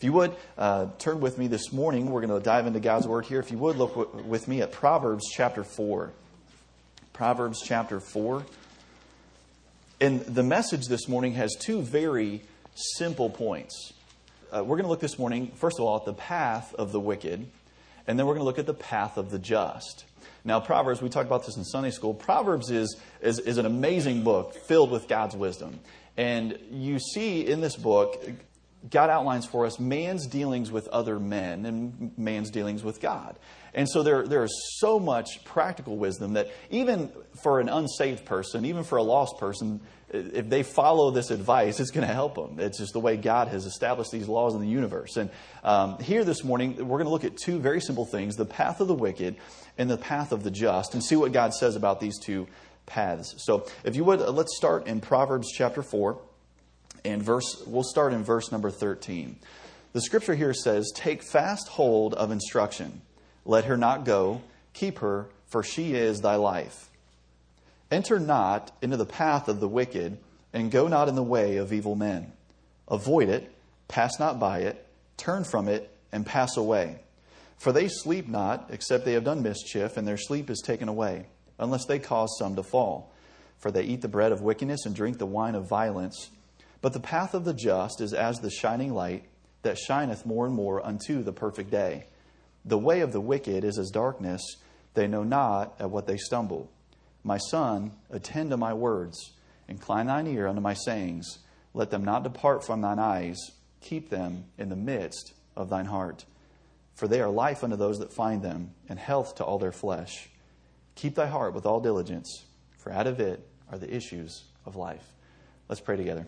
If you would, uh, turn with me this morning. We're going to dive into God's Word here. If you would, look w- with me at Proverbs chapter 4. Proverbs chapter 4. And the message this morning has two very simple points. Uh, we're going to look this morning, first of all, at the path of the wicked, and then we're going to look at the path of the just. Now, Proverbs, we talked about this in Sunday school. Proverbs is, is, is an amazing book filled with God's wisdom. And you see in this book, God outlines for us man's dealings with other men and man's dealings with God. And so there, there is so much practical wisdom that even for an unsaved person, even for a lost person, if they follow this advice, it's going to help them. It's just the way God has established these laws in the universe. And um, here this morning, we're going to look at two very simple things the path of the wicked and the path of the just, and see what God says about these two paths. So if you would, uh, let's start in Proverbs chapter 4. And verse, we'll start in verse number 13. The scripture here says, Take fast hold of instruction. Let her not go. Keep her, for she is thy life. Enter not into the path of the wicked, and go not in the way of evil men. Avoid it, pass not by it, turn from it, and pass away. For they sleep not, except they have done mischief, and their sleep is taken away, unless they cause some to fall. For they eat the bread of wickedness and drink the wine of violence. But the path of the just is as the shining light that shineth more and more unto the perfect day. The way of the wicked is as darkness, they know not at what they stumble. My son, attend to my words, incline thine ear unto my sayings. Let them not depart from thine eyes, keep them in the midst of thine heart. For they are life unto those that find them, and health to all their flesh. Keep thy heart with all diligence, for out of it are the issues of life. Let's pray together.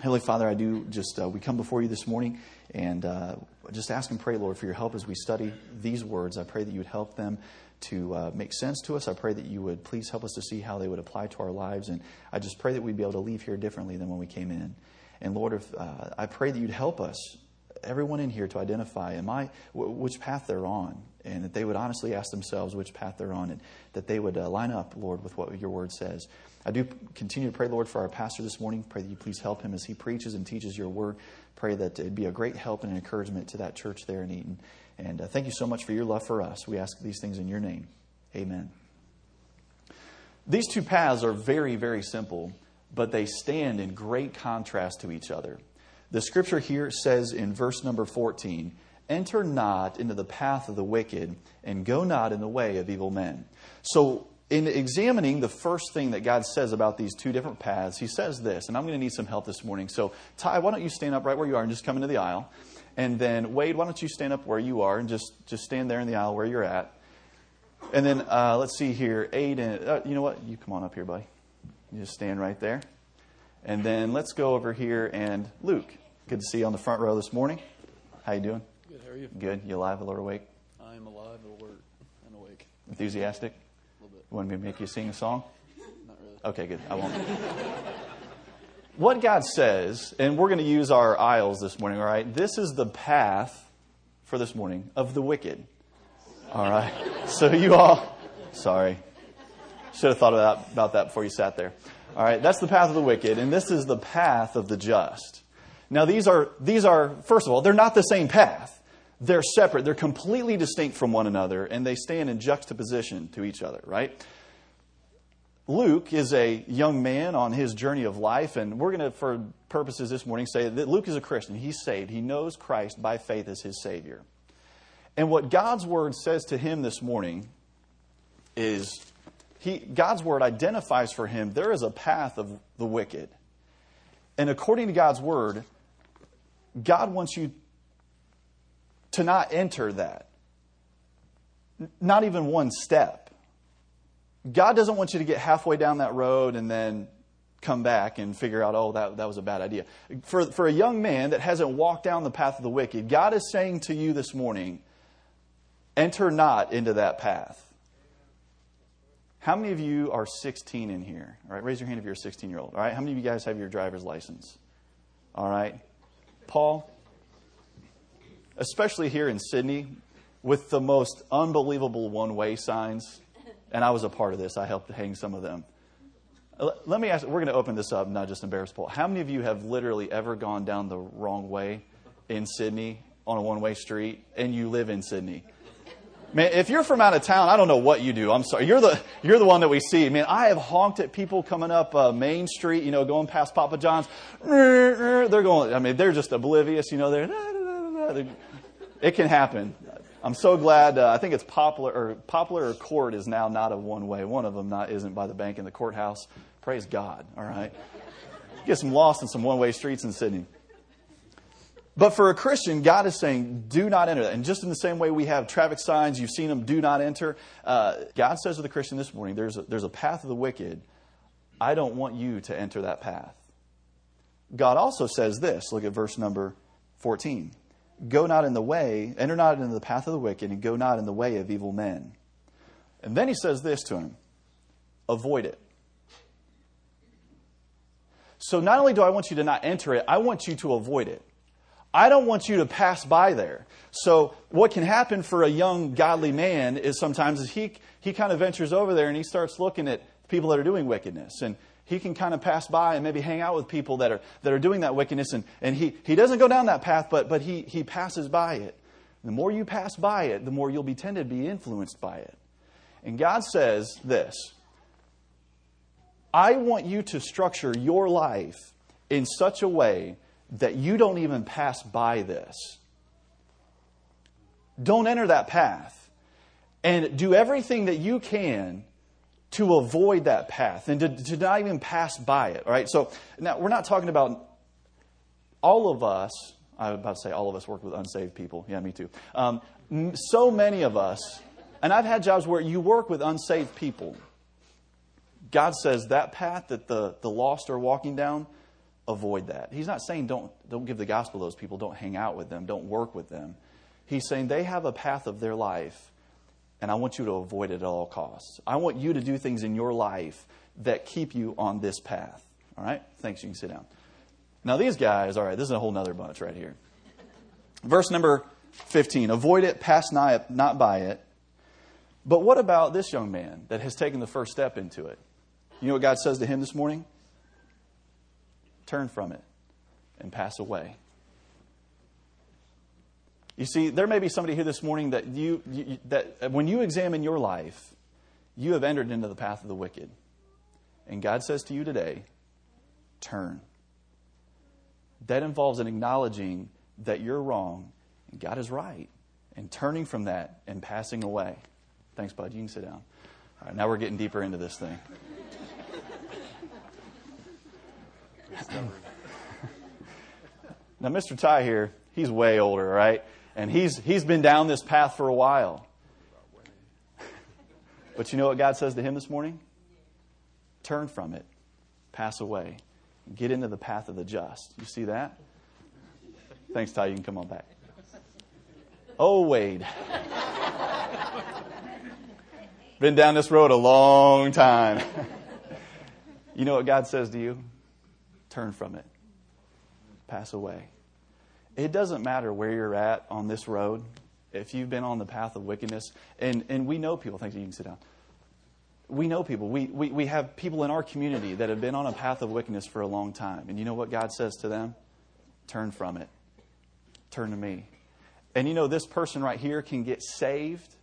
Heavenly Father, I do just, uh, we come before you this morning and uh, just ask and pray, Lord, for your help as we study these words. I pray that you would help them to uh, make sense to us. I pray that you would please help us to see how they would apply to our lives. And I just pray that we'd be able to leave here differently than when we came in. And Lord, if, uh, I pray that you'd help us, everyone in here, to identify am I, which path they're on. And that they would honestly ask themselves which path they're on. And that they would uh, line up, Lord, with what your word says. I do continue to pray, Lord, for our pastor this morning. Pray that you please help him as he preaches and teaches your word. Pray that it'd be a great help and an encouragement to that church there in Eaton. And uh, thank you so much for your love for us. We ask these things in your name. Amen. These two paths are very, very simple, but they stand in great contrast to each other. The scripture here says in verse number 14, Enter not into the path of the wicked, and go not in the way of evil men. So, in examining the first thing that God says about these two different paths, he says this, and I'm going to need some help this morning. So, Ty, why don't you stand up right where you are and just come into the aisle? And then, Wade, why don't you stand up where you are and just, just stand there in the aisle where you're at? And then, uh, let's see here, Aiden, uh, you know what? You come on up here, buddy. You just stand right there. And then let's go over here and Luke. Good to see you on the front row this morning. How you doing? Good. How are you? Good. You alive, alert, awake? I am alive, alert, and awake. Enthusiastic? A little bit. You want me to make you sing a song? Not really. Okay, good. I won't. what God says, and we're going to use our aisles this morning, all right? This is the path for this morning of the wicked. All right? So you all, sorry. Should have thought about, about that before you sat there. All right, that's the path of the wicked, and this is the path of the just. Now, these are, these are, first of all, they're not the same path. They're separate. They're completely distinct from one another, and they stand in juxtaposition to each other, right? Luke is a young man on his journey of life, and we're going to, for purposes this morning, say that Luke is a Christian. He's saved. He knows Christ by faith as his Savior. And what God's Word says to him this morning is he, God's Word identifies for him there is a path of the wicked. And according to God's Word, God wants you to not enter that. Not even one step. God doesn't want you to get halfway down that road and then come back and figure out, oh, that, that was a bad idea. For, for a young man that hasn't walked down the path of the wicked, God is saying to you this morning, enter not into that path. How many of you are 16 in here? All right, raise your hand if you're a 16 year old. All right, how many of you guys have your driver's license? All right, Paul, especially here in Sydney, with the most unbelievable one way signs. And I was a part of this, I helped hang some of them. Let me ask, we're going to open this up, not just embarrass Paul. How many of you have literally ever gone down the wrong way in Sydney on a one way street and you live in Sydney. Man, if you're from out of town, I don't know what you do. I'm sorry. You're the, you're the one that we see. Man, I have honked at people coming up uh, Main Street, you know, going past Papa John's. They're going, I mean, they're just oblivious, you know, they're, it can happen. I'm so glad. Uh, I think it's Poplar or Poplar or Court is now not a one way. One of them not isn't by the bank in the courthouse. Praise God. All right. Get some lost in some one way streets in Sydney. But for a Christian, God is saying, do not enter that. And just in the same way we have traffic signs, you've seen them, do not enter. Uh, God says to the Christian this morning, there's a, there's a path of the wicked. I don't want you to enter that path. God also says this. Look at verse number 14. Go not in the way, enter not into the path of the wicked, and go not in the way of evil men. And then he says this to him avoid it. So not only do I want you to not enter it, I want you to avoid it. I don't want you to pass by there. So what can happen for a young godly man is sometimes is he he kind of ventures over there and he starts looking at people that are doing wickedness and he can kind of pass by and maybe hang out with people that are that are doing that wickedness and, and he, he doesn't go down that path but but he he passes by it. The more you pass by it, the more you'll be tended to be influenced by it. And God says this I want you to structure your life in such a way that you don't even pass by this. Don't enter that path. And do everything that you can to avoid that path and to, to not even pass by it. All right? So now we're not talking about all of us. I was about to say all of us work with unsaved people. Yeah, me too. Um, so many of us, and I've had jobs where you work with unsaved people. God says that path that the, the lost are walking down, avoid that. He's not saying don't, don't give the gospel to those people, don't hang out with them, don't work with them. He's saying they have a path of their life, and I want you to avoid it at all costs. I want you to do things in your life that keep you on this path. All right? Thanks. You can sit down. Now, these guys, all right, this is a whole other bunch right here. Verse number 15 Avoid it, pass not by it. But what about this young man that has taken the first step into it? You know what God says to him this morning? Turn from it and pass away. You see, there may be somebody here this morning that you, you, that uh, when you examine your life, you have entered into the path of the wicked. And God says to you today, turn. That involves an acknowledging that you're wrong and God is right, and turning from that and passing away. Thanks, bud. You can sit down. All right, now we're getting deeper into this thing. Now, Mr. Ty here, he's way older, right? And he's, he's been down this path for a while. But you know what God says to him this morning? Turn from it, pass away, get into the path of the just. You see that? Thanks, Ty. You can come on back. Oh, Wade. Been down this road a long time. you know what God says to you? Turn from it, pass away. It doesn't matter where you're at on this road. If you've been on the path of wickedness, and, and we know people, thank you, you can sit down. We know people. We, we, we have people in our community that have been on a path of wickedness for a long time. And you know what God says to them? Turn from it. Turn to me. And you know, this person right here can get saved,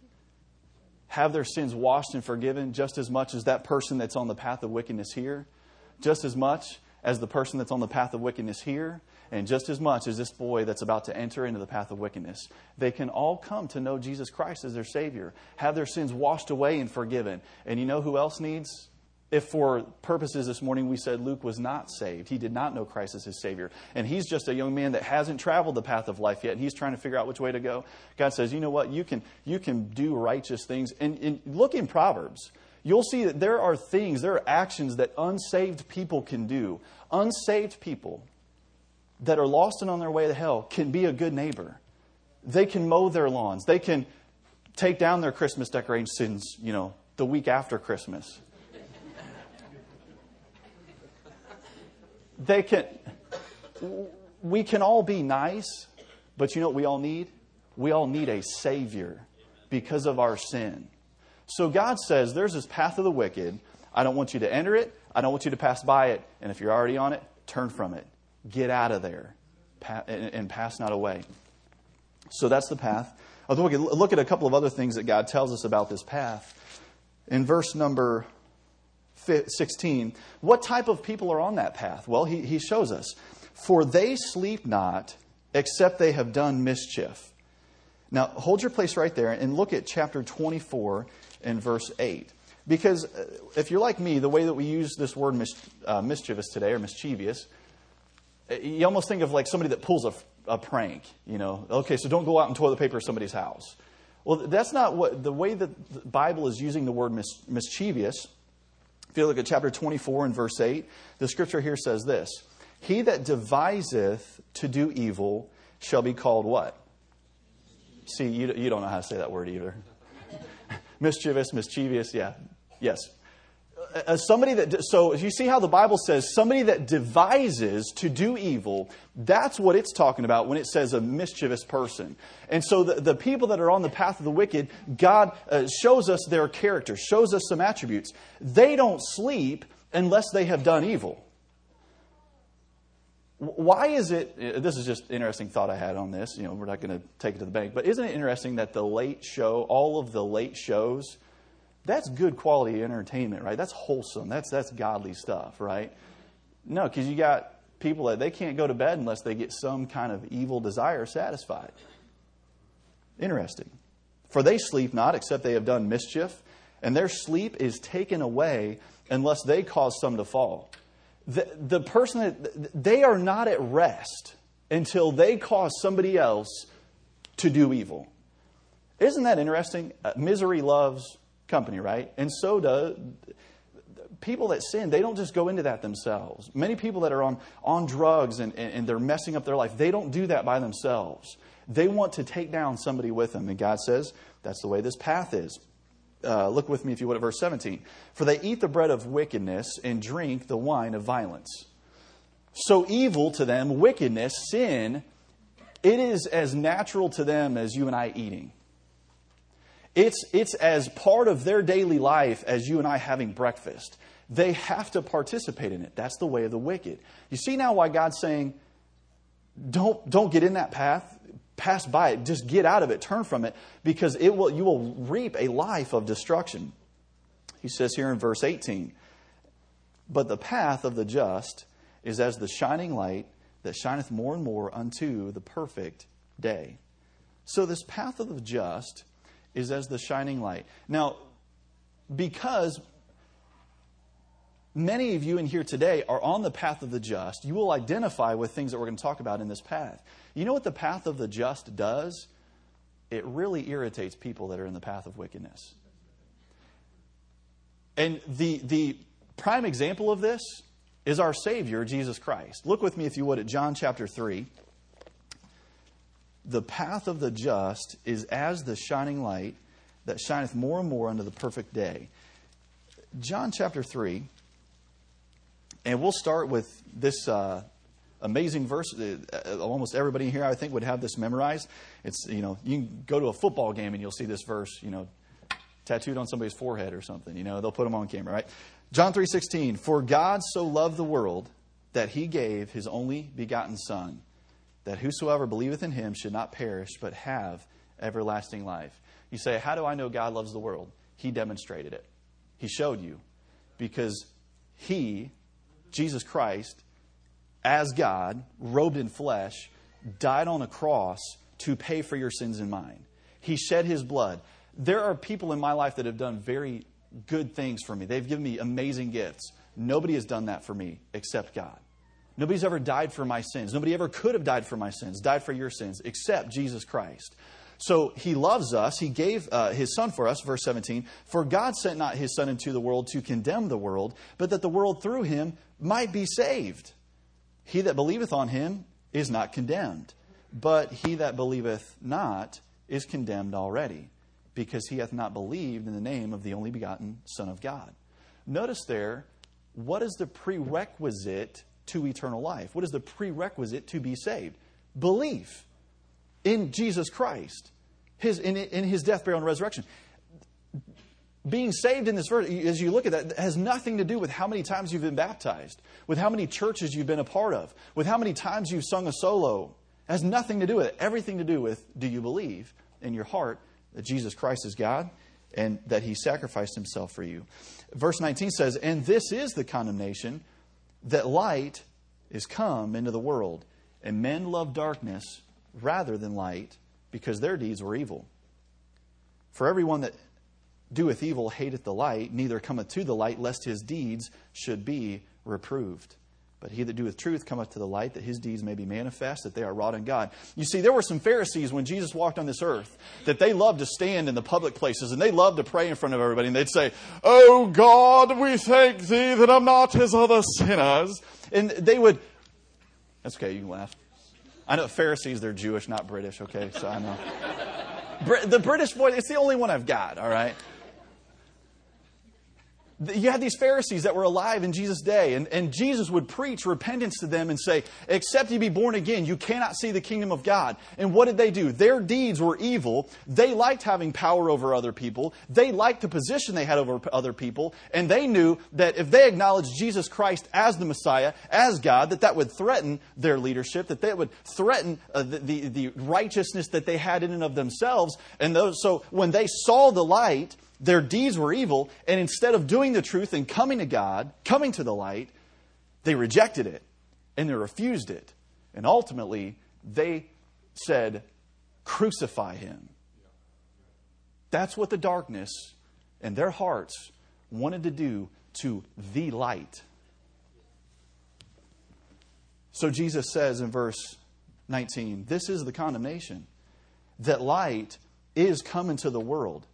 have their sins washed and forgiven just as much as that person that's on the path of wickedness here, just as much as the person that's on the path of wickedness here, and just as much as this boy that's about to enter into the path of wickedness. They can all come to know Jesus Christ as their Savior, have their sins washed away and forgiven. And you know who else needs? If for purposes this morning we said Luke was not saved, he did not know Christ as his Savior, and he's just a young man that hasn't traveled the path of life yet, and he's trying to figure out which way to go. God says, you know what? You can, you can do righteous things. And, and look in Proverbs you'll see that there are things, there are actions that unsaved people can do. Unsaved people that are lost and on their way to hell can be a good neighbor. They can mow their lawns. They can take down their Christmas decorations, you know, the week after Christmas. They can we can all be nice, but you know what we all need? We all need a savior because of our sin. So God says, there's this path of the wicked. I don't want you to enter it. I don't want you to pass by it. And if you're already on it, turn from it. Get out of there. and, pass not away. So that's the path. I'll look at, look at a couple of other things that God tells us about this path. In verse number 16, what type of people are on that path? Well, he, he shows us. For they sleep not, except they have done mischief. Now, hold your place right there and look at chapter 24 and verse 8. Because uh, if you're like me, the way that we use this word mis- uh, mischievous today, or mischievous, uh, you almost think of like somebody that pulls a, a prank. You know, okay, so don't go out and toilet paper somebody's house. Well, that's not what the way that the Bible is using the word mis- mischievous. If you look at chapter 24 and verse 8, the scripture here says this He that deviseth to do evil shall be called what? See, you, you don't know how to say that word either. Mischievous, mischievous, yeah. Yes. As somebody that, so you see how the Bible says somebody that devises to do evil, that's what it's talking about when it says a mischievous person. And so the, the people that are on the path of the wicked, God uh, shows us their character, shows us some attributes. They don't sleep unless they have done evil. Why is it, uh, this is just interesting thought I had on this, you know, we're not going to take it to the bank, but isn't it interesting that the late show, all of the late shows, that's good quality entertainment, right? That's wholesome. That's that's godly stuff, right? No, because you got people that they can't go to bed unless they get some kind of evil desire satisfied. Interesting. For they sleep not, except they have done mischief, and their sleep is taken away unless they cause some to fall. The, the person that they are not at rest until they cause somebody else to do evil. Isn't that interesting? Uh, misery loves company, right? And so do people that sin, they don't just go into that themselves. Many people that are on, on drugs and, and, and, they're messing up their life, they don't do that by themselves. They want to take down somebody with them. And God says that's the way this path is. Uh, look with me, if you would, at verse 17. For they eat the bread of wickedness and drink the wine of violence. So evil to them, wickedness, sin, it is as natural to them as you and I eating. It's, it's as part of their daily life as you and I having breakfast. They have to participate in it. That's the way of the wicked. You see now why God's saying, don't, don't get in that path, pass by it, just get out of it, turn from it, because it will, you will reap a life of destruction. He says here in verse 18, But the path of the just is as the shining light that shineth more and more unto the perfect day. So, this path of the just is as the shining light. Now, because many of you in here today are on the path of the just, you will identify with things that we're going to talk about in this path. You know what the path of the just does? It really irritates people that are in the path of wickedness. And the, the prime example of this is our Savior, Jesus Christ. Look with me, if you would, at John chapter 3 the path of the just is as the shining light that shineth more and more unto the perfect day. John chapter 3, and we'll start with this uh, amazing verse. Uh, almost everybody here, I think, would have this memorized. It's, you know, you can go to a football game and you'll see this verse, you know, tattooed on somebody's forehead or something. You know, they'll put them on camera, right? John 3.16, For God so loved the world that he gave his only begotten Son, that whosoever believeth in him should not perish, but have everlasting life. You say, How do I know God loves the world? He demonstrated it. He showed you. Because he, Jesus Christ, as God, robed in flesh, died on a cross to pay for your sins and mine. He shed his blood. There are people in my life that have done very good things for me. They've given me amazing gifts. Nobody has done that for me except God. Nobody's ever died for my sins. Nobody ever could have died for my sins, died for your sins, except Jesus Christ. So he loves us. He gave uh, his son for us, verse 17. For God sent not his son into the world to condemn the world, but that the world through him might be saved. He that believeth on him is not condemned, but he that believeth not is condemned already, because he hath not believed in the name of the only begotten Son of God. Notice there, what is the prerequisite to eternal life? What is the prerequisite to be saved? Belief in Jesus Christ, his, in, in his death, burial, and resurrection. being saved in this verse, as you look at that, has nothing to do with how many times you've been baptized, with how many churches you've been a part of, with how many times you've sung a solo. It has nothing to do with it. Everything to do with do you believe in your heart that Jesus Christ is God and that he sacrificed himself for you. Verse 19 says, And this is the condemnation that light is come into the world, and men love darkness rather than light because their deeds were evil. For everyone that doeth evil hateth the light, neither cometh to the light, lest his deeds should be reproved. But he that doeth truth cometh to the light, that his deeds may be manifest, that they are wrought in God. You see, there were some Pharisees when Jesus walked on this earth that they loved to stand in the public places and they loved to pray in front of everybody. And they'd say, Oh God, we thank thee that I'm not as other sinners. And they would, that's okay, you can laugh. I know Pharisees, they're Jewish, not British, okay? So I know. the British voice, it's the only one I've got, all right? You had these Pharisees that were alive in Jesus' day, and, and Jesus would preach repentance to them and say, Except you be born again, you cannot see the kingdom of God. And what did they do? Their deeds were evil. They liked having power over other people. They liked the position they had over other people. And they knew that if they acknowledged Jesus Christ as the Messiah, as God, that that would threaten their leadership, that that would threaten uh, the, the, the righteousness that they had in and of themselves. And those, so when they saw the light, their deeds were evil, and instead of doing the truth and coming to God, coming to the light, they rejected it and they refused it. And ultimately, they said, Crucify him. That's what the darkness and their hearts wanted to do to the light. So Jesus says in verse 19, This is the condemnation that light is come into the world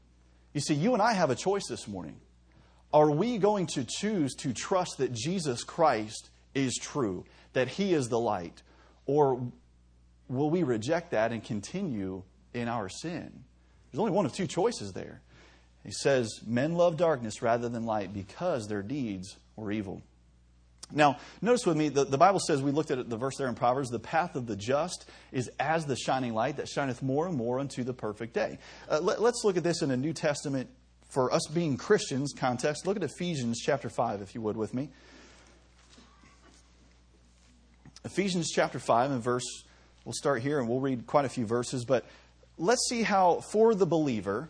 you see, you and I have a choice this morning. Are we going to choose to trust that Jesus Christ is true, that He is the light? Or will we reject that and continue in our sin? There's only one of two choices there. He says, Men love darkness rather than light because their deeds were evil. Now, notice with me, the, the, Bible says, we looked at the verse there in Proverbs, the path of the just is as the shining light that shineth more and more unto the perfect day. Uh, let, let's look at this in a New Testament, for us being Christians context. Look at Ephesians chapter 5, if you would, with me. Ephesians chapter 5 and verse, we'll start here and we'll read quite a few verses, but let's see how, for the believer,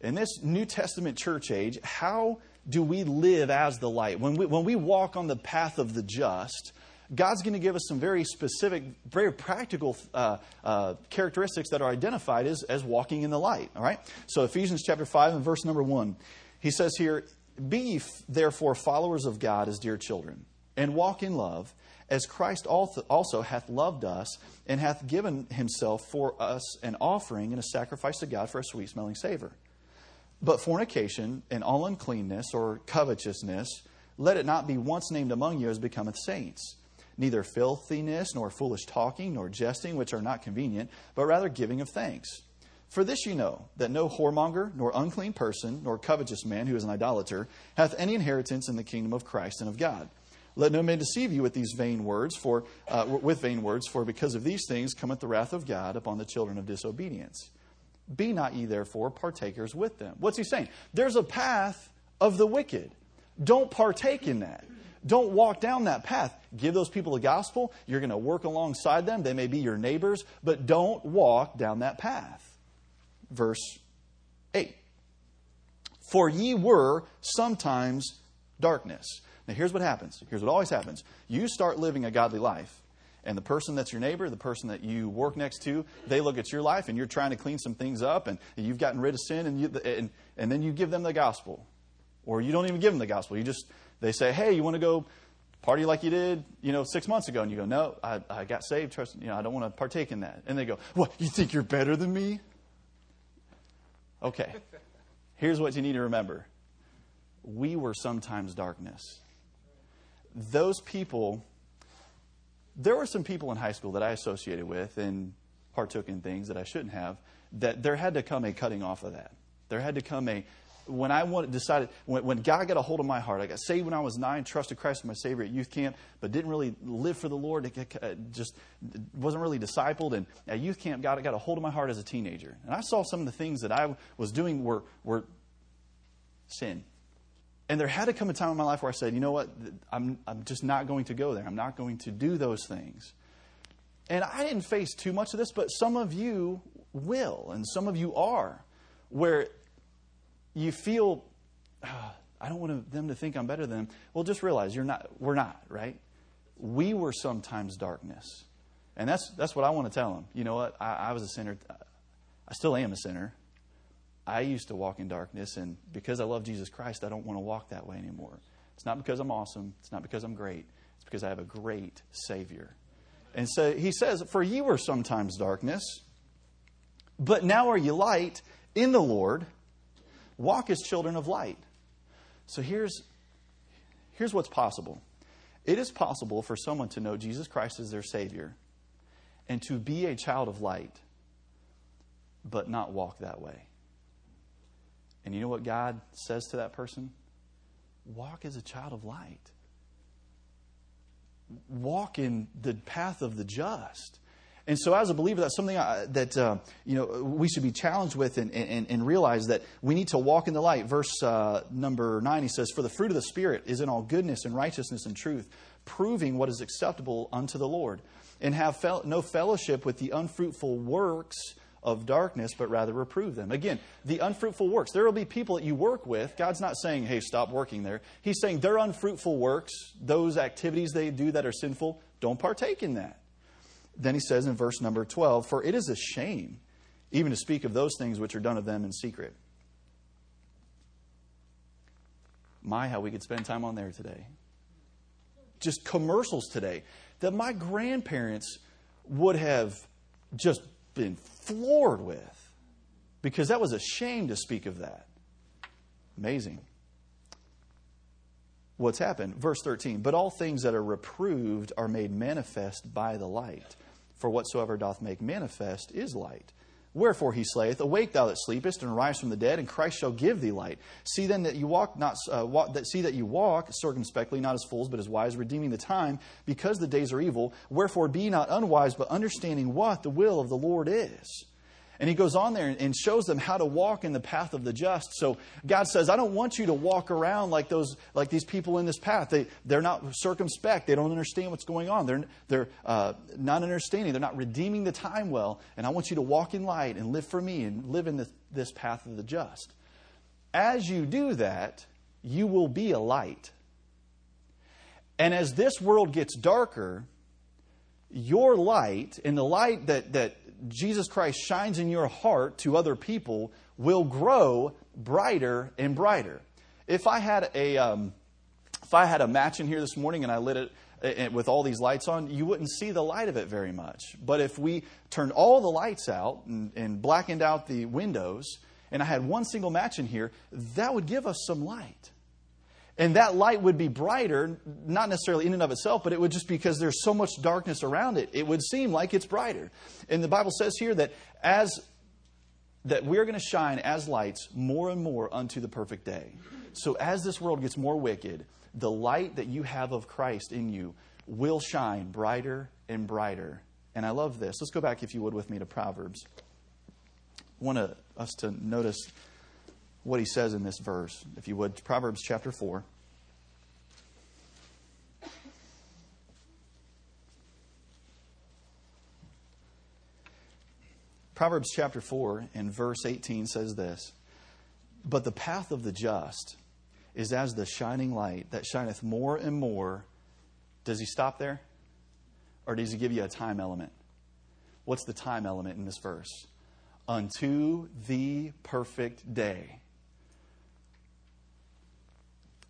in this New Testament church age, how do we live as the light? When we, when we walk on the path of the just, God's going to give us some very specific, very practical uh, uh, characteristics that are identified as, as walking in the light. All right? So, Ephesians chapter 5 and verse number 1, he says here, Be therefore followers of God as dear children, and walk in love, as Christ also hath loved us, and hath given himself for us an offering and a sacrifice to God for a sweet smelling savor. But fornication and all uncleanness or covetousness, let it not be once named among you as becometh saints. Neither filthiness, nor foolish talking, nor jesting, which are not convenient, but rather giving of thanks. For this you know, that no whoremonger, nor unclean person, nor covetous man who is an idolater, hath any inheritance in the kingdom of Christ and of God. Let no man deceive you with these vain words, for uh, with vain words, for because of these things cometh the wrath of God upon the children of disobedience. Be not ye therefore partakers with them. What's he saying? There's a path of the wicked. Don't partake in that. Don't walk down that path. Give those people the gospel. You're going to work alongside them. They may be your neighbors, but don't walk down that path. Verse 8 For ye were sometimes darkness. Now, here's what happens. Here's what always happens. You start living a godly life, and the person that's your neighbor, the person that you work next to, they look at your life and you're trying to clean some things up and you've gotten rid of sin and, you, and, and then you give them the gospel. Or you don't even give them the gospel. You just, they say, hey, you want to go party like you did, you know, six months ago? And you go, no, I, I got saved. Trust, you know, I don't want to partake in that. And they go, what, you think you're better than me? Okay. Here's what you need to remember. We were sometimes darkness. Those people there were some people in high school that I associated with and partook in things that I shouldn't have, that there had to come a cutting off of that. There had to come a, when I wanted, decided, when, when God got a hold of my heart, I got saved when I was nine, trusted Christ as my Savior at youth camp, but didn't really live for the Lord, just wasn't really discipled. And at youth camp, God got a hold of my heart as a teenager. And I saw some of the things that I was doing were, were sin. And there had to come a time in my life where I said, you know what, I'm, I'm just not going to go there. I'm not going to do those things. And I didn't face too much of this, but some of you will, and some of you are, where you feel, oh, I don't want them to think I'm better than them. Well, just realize you're not, we're not, right? We were sometimes darkness. And that's, that's what I want to tell them. You know what? I, I was a sinner. I still am a sinner. I used to walk in darkness, and because I love Jesus Christ, I don't want to walk that way anymore. It's not because I'm awesome. It's not because I'm great. It's because I have a great Savior. And so he says, For ye were sometimes darkness, but now are you light in the Lord. Walk as children of light. So here's, here's what's possible it is possible for someone to know Jesus Christ as their Savior and to be a child of light, but not walk that way. And you know what God says to that person? Walk as a child of light. Walk in the path of the just. And so, as a believer, that's something I, that uh, you know we should be challenged with, and, and, and, realize that we need to walk in the light. Verse uh, number nine, he says, "For the fruit of the spirit is in all goodness and righteousness and truth, proving what is acceptable unto the Lord, and have fel- no fellowship with the unfruitful works of darkness, but rather reprove them. Again, the unfruitful works. There will be people that you work with. God's not saying, hey, stop working there. He's saying their unfruitful works, those activities they do that are sinful, don't partake in that. Then he says in verse number 12, For it is a shame even to speak of those things which are done of them in secret. My, how we could spend time on there today. Just commercials today that my grandparents would have just been floored with because that was a shame to speak of that. Amazing. What's happened? Verse 13. But all things that are reproved are made manifest by the light. For whatsoever doth make manifest is light. Wherefore he saith, Awake, thou that sleepest, and arise from the dead, and Christ shall give thee light. See then that you walk not uh, walk, that, see that you walk circumspectly, not as fools, but as wise, redeeming the time, because the days are evil. Wherefore be not unwise, but understanding what the will of the Lord is. And he goes on there and shows them how to walk in the path of the just. So God says, I don't want you to walk around like those, like these people in this path. They, they're not circumspect. They don't understand what's going on. They're, they're uh, not understanding. They're not redeeming the time well. And I want you to walk in light and live for me and live in this, this path of the just. As you do that, you will be a light. And as this world gets darker, your light and the light that, that Jesus Christ shines in your heart to other people will grow brighter and brighter. If I had a, um, if I had a match in here this morning and I lit it uh, uh, with all these lights on, you wouldn't see the light of it very much. But if we turned all the lights out and, and blackened out the windows, and I had one single match in here, that would give us some light. And that light would be brighter, not necessarily in and of itself, but it would just because there's so much darkness around it, it would seem like it's brighter. And the Bible says here that as that we're going to shine as lights more and more unto the perfect day. So as this world gets more wicked, the light that you have of Christ in you will shine brighter and brighter. And I love this. Let's go back, if you would, with me to Proverbs. I want us to notice what he says in this verse, if you would. Proverbs chapter 4. Proverbs chapter 4 and verse 18 says this But the path of the just is as the shining light that shineth more and more. Does he stop there? Or does he give you a time element? What's the time element in this verse? Unto the perfect day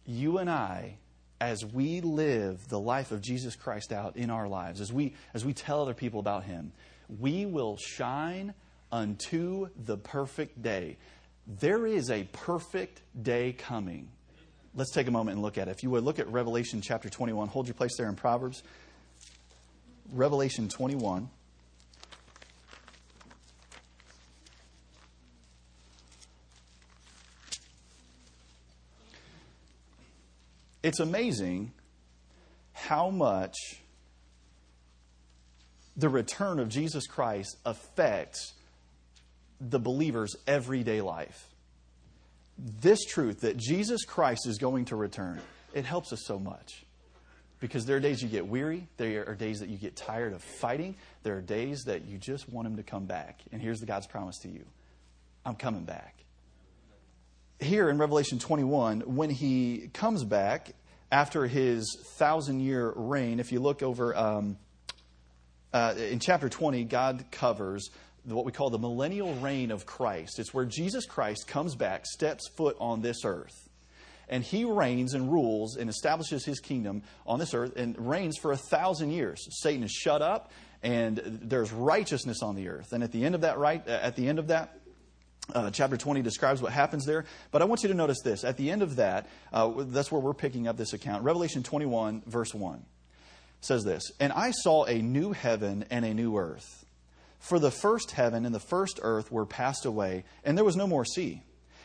you and I, as we live the life of Jesus Christ out in our lives, as we, as we tell other people about Him, we will shine unto the perfect day. There is a perfect day coming. Let's take a moment and look at it. If you would look at Revelation chapter 21, hold your place there in Proverbs. Revelation 21. It's amazing how much the return of Jesus Christ affects the believer's everyday life. this truth that Jesus Christ is going to return, it helps us so much. Because there are days you get weary, there are days that you get tired of fighting, there are days that you just want him to come back. And here's the God's promise to you I'm coming back. Here in Revelation 21, when he comes back after his thousand year reign, if you look over um, uh, in chapter 20, God covers what we call the millennial reign of Christ. It's where Jesus Christ comes back, steps foot on this earth. And he reigns and rules and establishes his kingdom on this earth and reigns for a thousand years. Satan is shut up and there's righteousness on the earth. And at the end of that, right, at the end of that, uh, chapter 20 describes what happens there. But I want you to notice this. At the end of that, uh, that's where we're picking up this account. Revelation 21, verse 1 says this And I saw a new heaven and a new earth. For the first heaven and the first earth were passed away, and there was no more sea.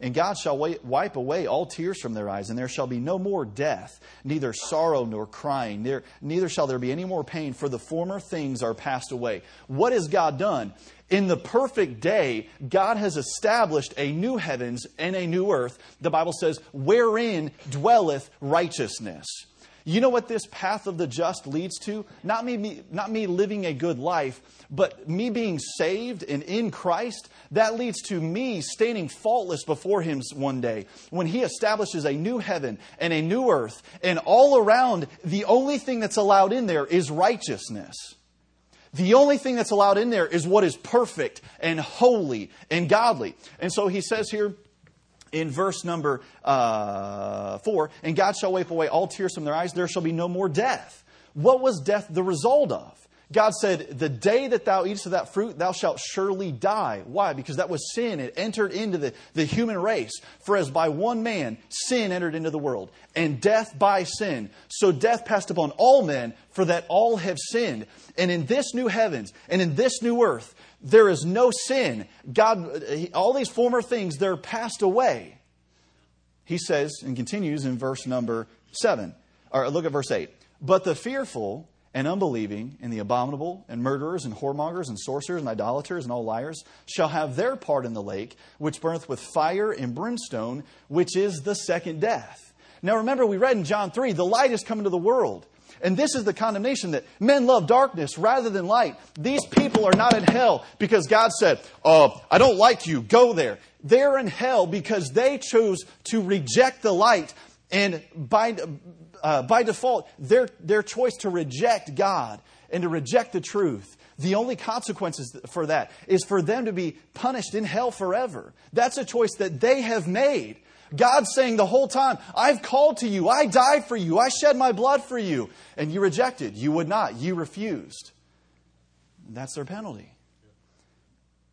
And God shall wipe away all tears from their eyes, and there shall be no more death, neither sorrow nor crying, neither shall there be any more pain, for the former things are passed away. What has God done? In the perfect day, God has established a new heavens and a new earth. The Bible says, wherein dwelleth righteousness. You know what this path of the just leads to? Not me, me, not me living a good life, but me being saved and in Christ. That leads to me standing faultless before Him one day when He establishes a new heaven and a new earth. And all around, the only thing that's allowed in there is righteousness. The only thing that's allowed in there is what is perfect and holy and godly. And so He says here, in verse number uh, 4 and God shall wipe away all tears from their eyes, there shall be no more death. What was death the result of? God said, The day that thou eatest of that fruit, thou shalt surely die. Why? Because that was sin. It entered into the, the human race. For as by one man sin entered into the world, and death by sin. So death passed upon all men, for that all have sinned. And in this new heavens and in this new earth, there is no sin. God, all these former things, they're passed away. He says and continues in verse number 7, or look at verse 8. But the fearful and unbelieving, and the abominable, and murderers, and whoremongers, and sorcerers, and idolaters, and all liars shall have their part in the lake, which burneth with fire and brimstone, which is the second death. Now remember, we read in John 3 the light is come into the world. And this is the condemnation that men love darkness rather than light. These people are not in hell because God said, Oh, I don't like you, go there. They're in hell because they chose to reject the light. And by, uh, by default, their, their choice to reject God and to reject the truth the only consequences for that is for them to be punished in hell forever. That's a choice that they have made. God's saying the whole time, I've called to you. I died for you. I shed my blood for you. And you rejected. You would not. You refused. That's their penalty.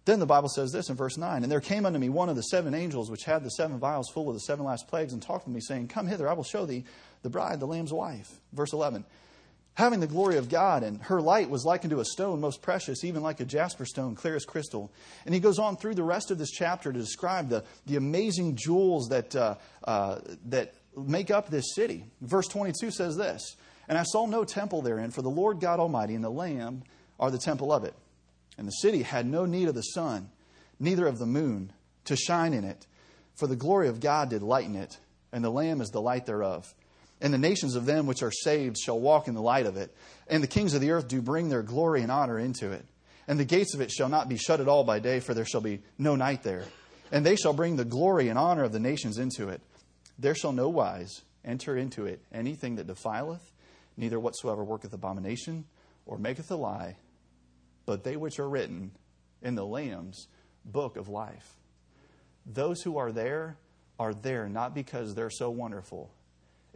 Then the Bible says this in verse 9 And there came unto me one of the seven angels which had the seven vials full of the seven last plagues and talked with me, saying, Come hither, I will show thee the bride, the Lamb's wife. Verse 11 having the glory of God, and her light was likened to a stone most precious, even like a jasper stone, clear as crystal. And he goes on through the rest of this chapter to describe the, the amazing jewels that, uh, uh, that make up this city. Verse 22 says this And I saw no temple therein, for the Lord God Almighty and the Lamb are the temple of it. And the city had no need of the sun, neither of the moon, to shine in it, for the glory of God did lighten it, and the Lamb is the light thereof. And the nations of them which are saved shall walk in the light of it. And the kings of the earth do bring their glory and honor into it. And the gates of it shall not be shut at all by day, for there shall be no night there. And they shall bring the glory and honor of the nations into it. There shall no wise enter into it anything that defileth, neither whatsoever worketh abomination, or maketh a lie, but they which are written in the Lamb's book of life. Those who are there are there not because they're so wonderful,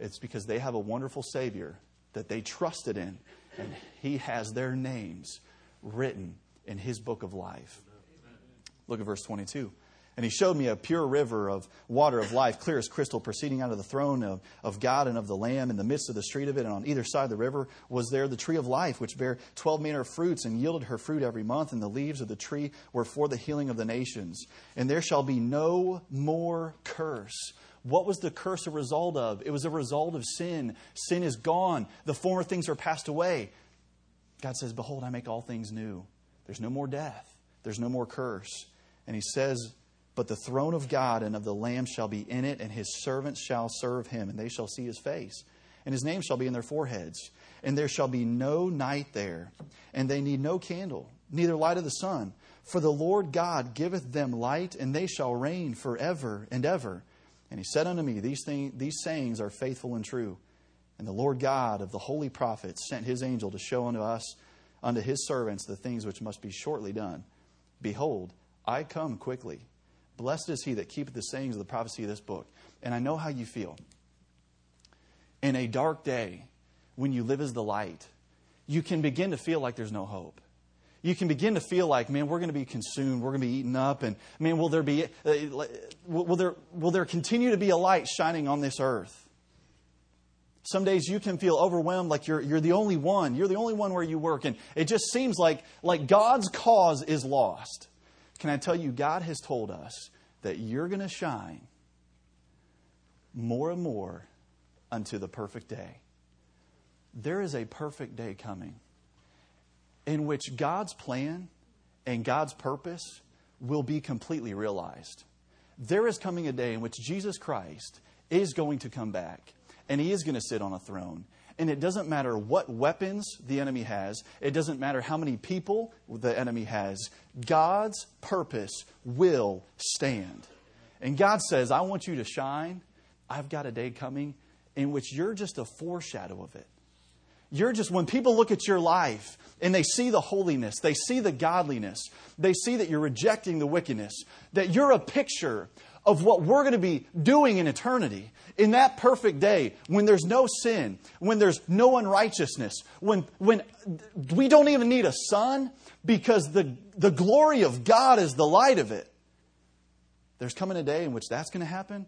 it's because they have a wonderful Savior that they trusted in, and He has their names written in His book of life. Look at verse 22. And he showed me a pure river of water of life, clear as crystal, proceeding out of the throne of, of God and of the Lamb. In the midst of the street of it, and on either side of the river, was there the tree of life, which bare twelve manner of fruits, and yielded her fruit every month. And the leaves of the tree were for the healing of the nations. And there shall be no more curse. What was the curse a result of? It was a result of sin. Sin is gone. The former things are passed away. God says, Behold, I make all things new. There's no more death, there's no more curse. And he says, But the throne of God and of the Lamb shall be in it, and his servants shall serve him, and they shall see his face. And his name shall be in their foreheads. And there shall be no night there, and they need no candle, neither light of the sun. For the Lord God giveth them light, and they shall reign forever and ever. And he said unto me, These, thing, these sayings are faithful and true. And the Lord God of the holy prophets sent his angel to show unto us, unto his servants, the things which must be shortly done. Behold, I come quickly. Blessed is he that keepeth the sayings of the prophecy of this book. And I know how you feel. In a dark day, when you live as the light, you can begin to feel like there's no hope. You can begin to feel like, man, we're going to be consumed, we're going to be eaten up, and man, will there be, uh, will there, will there continue to be a light shining on this earth? Some days you can feel overwhelmed like you're, you're the only one. You're the only one where you work. And it just seems like, like God's cause is lost. Can I tell you, God has told us that you're going to shine more and more unto the perfect day. There is a perfect day coming in which God's plan and God's purpose will be completely realized. There is coming a day in which Jesus Christ is going to come back and he is going to sit on a throne. And it doesn't matter what weapons the enemy has, it doesn't matter how many people the enemy has. God's purpose will stand. And God says, I want you to shine. I've got a day coming in which you're just a foreshadow of it. You're just, when people look at your life and they see the holiness, they see the godliness, they see that you're rejecting the wickedness, that you're a picture of what we're going to be doing in eternity, in that perfect day, when there's no sin, when there's no unrighteousness, when, when we don't even need a sun because the, the glory of God is the light of it. There's coming a day in which that's going to happen,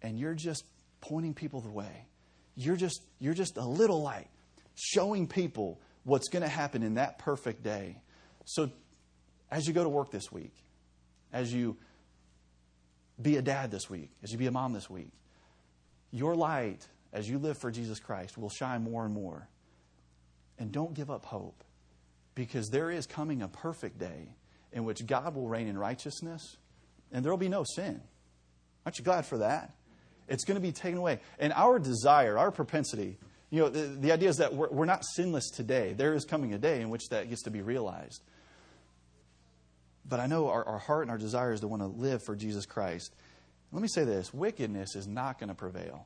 and you're just pointing people the way. You're just, you're just a little light, showing people what's going to happen in that perfect day. So, as you go to work this week, as you be a dad this week, as you be a mom this week, your light as you live for Jesus Christ will shine more and more. And don't give up hope because there is coming a perfect day in which God will reign in righteousness and there will be no sin. Aren't you glad for that? It's going to be taken away. And our desire, our propensity, you know, the, the idea is that we're, we're not sinless today. There is coming a day in which that gets to be realized. But I know our, our heart and our desire is to want to live for Jesus Christ. Let me say this wickedness is not going to prevail.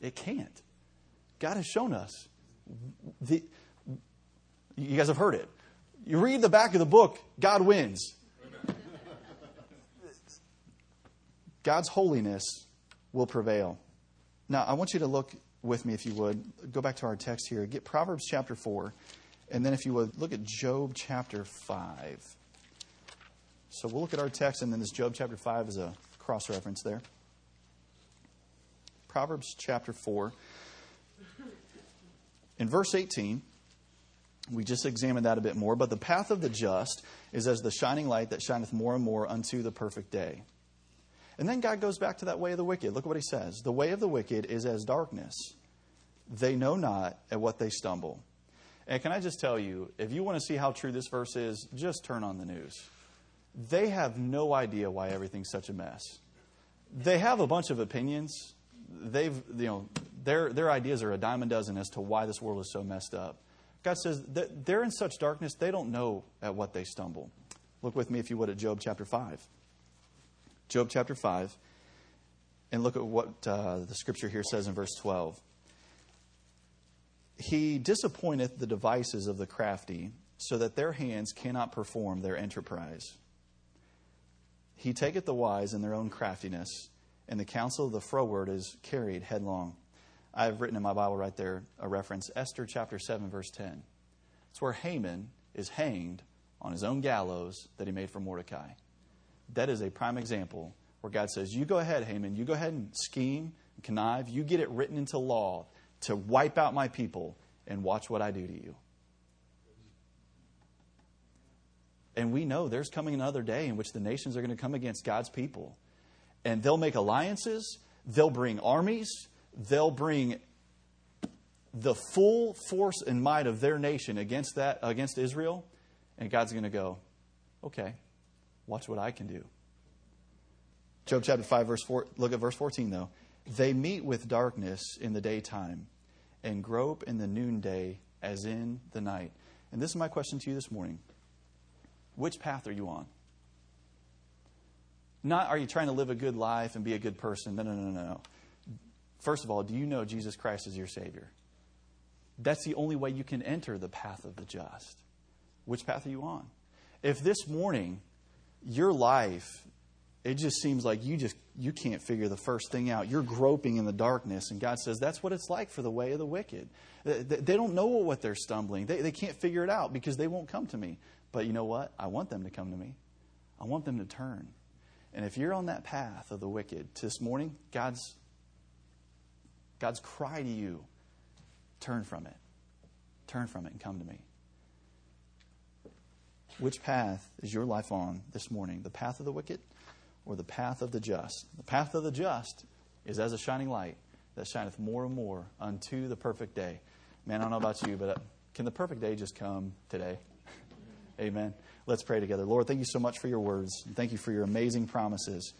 It can't. God has shown us. The, you guys have heard it. You read the back of the book, God wins. God's holiness will prevail. Now, I want you to look with me, if you would. Go back to our text here. Get Proverbs chapter 4. And then, if you would, look at Job chapter 5. So we'll look at our text, and then this Job chapter 5 is a cross reference there. Proverbs chapter 4. In verse 18, we just examined that a bit more. But the path of the just is as the shining light that shineth more and more unto the perfect day. And then God goes back to that way of the wicked. Look at what he says. The way of the wicked is as darkness. They know not at what they stumble. And can I just tell you, if you want to see how true this verse is, just turn on the news they have no idea why everything's such a mess. They have a bunch of opinions. They've, you know, their, their ideas are a dime a dozen as to why this world is so messed up. God says that they're in such darkness, they don't know at what they stumble. Look with me, if you would, at Job chapter 5. Job chapter 5, and look at what uh, the scripture here says in verse 12. He disappointeth the devices of the crafty, so that their hands cannot perform their enterprise. He taketh the wise in their own craftiness, and the counsel of the froward is carried headlong. I've written in my Bible right there a reference, Esther chapter 7, verse 10. It's where Haman is hanged on his own gallows that he made for Mordecai. that is a prime example where God says, You go ahead, Haman, you go ahead and scheme, and connive, you get it written into law to wipe out my people, and watch what I do to you. And we know there's coming another day in which the nations are going to come against God's people. And they'll make alliances, they'll bring armies, they'll bring the full force and might of their nation against that against Israel, and God's going to go, "Okay, watch what I can do." Job chapter 5 verse 4 look at verse 14 though. They meet with darkness in the daytime and grope in the noonday as in the night. And this is my question to you this morning. Which path are you on? Not are you trying to live a good life and be a good person? No, no, no, no, no. First of all, do you know Jesus Christ is your Savior? That's the only way you can enter the path of the just. Which path are you on? If this morning your life it just seems like you just you can't figure the first thing out. You're groping in the darkness and god says that's what it's like for the way of the wicked. They don't know what they're stumbling. They, they can't figure it out because they won't come to me. But you know what? I want them to come to me. I want them to turn. And if you're on that path of the wicked this morning god's god's cry to you turn from it. Turn from it and come to me. Which path is your life on this morning? The path of the wicked or the path of the just. The path of the just is as a shining light that shineth more and more unto the perfect day. Man, I don't know about you, but uh, can the perfect day just come today? Amen. Let's pray together. Lord, thank you so much for your words. Thank you for your amazing promises.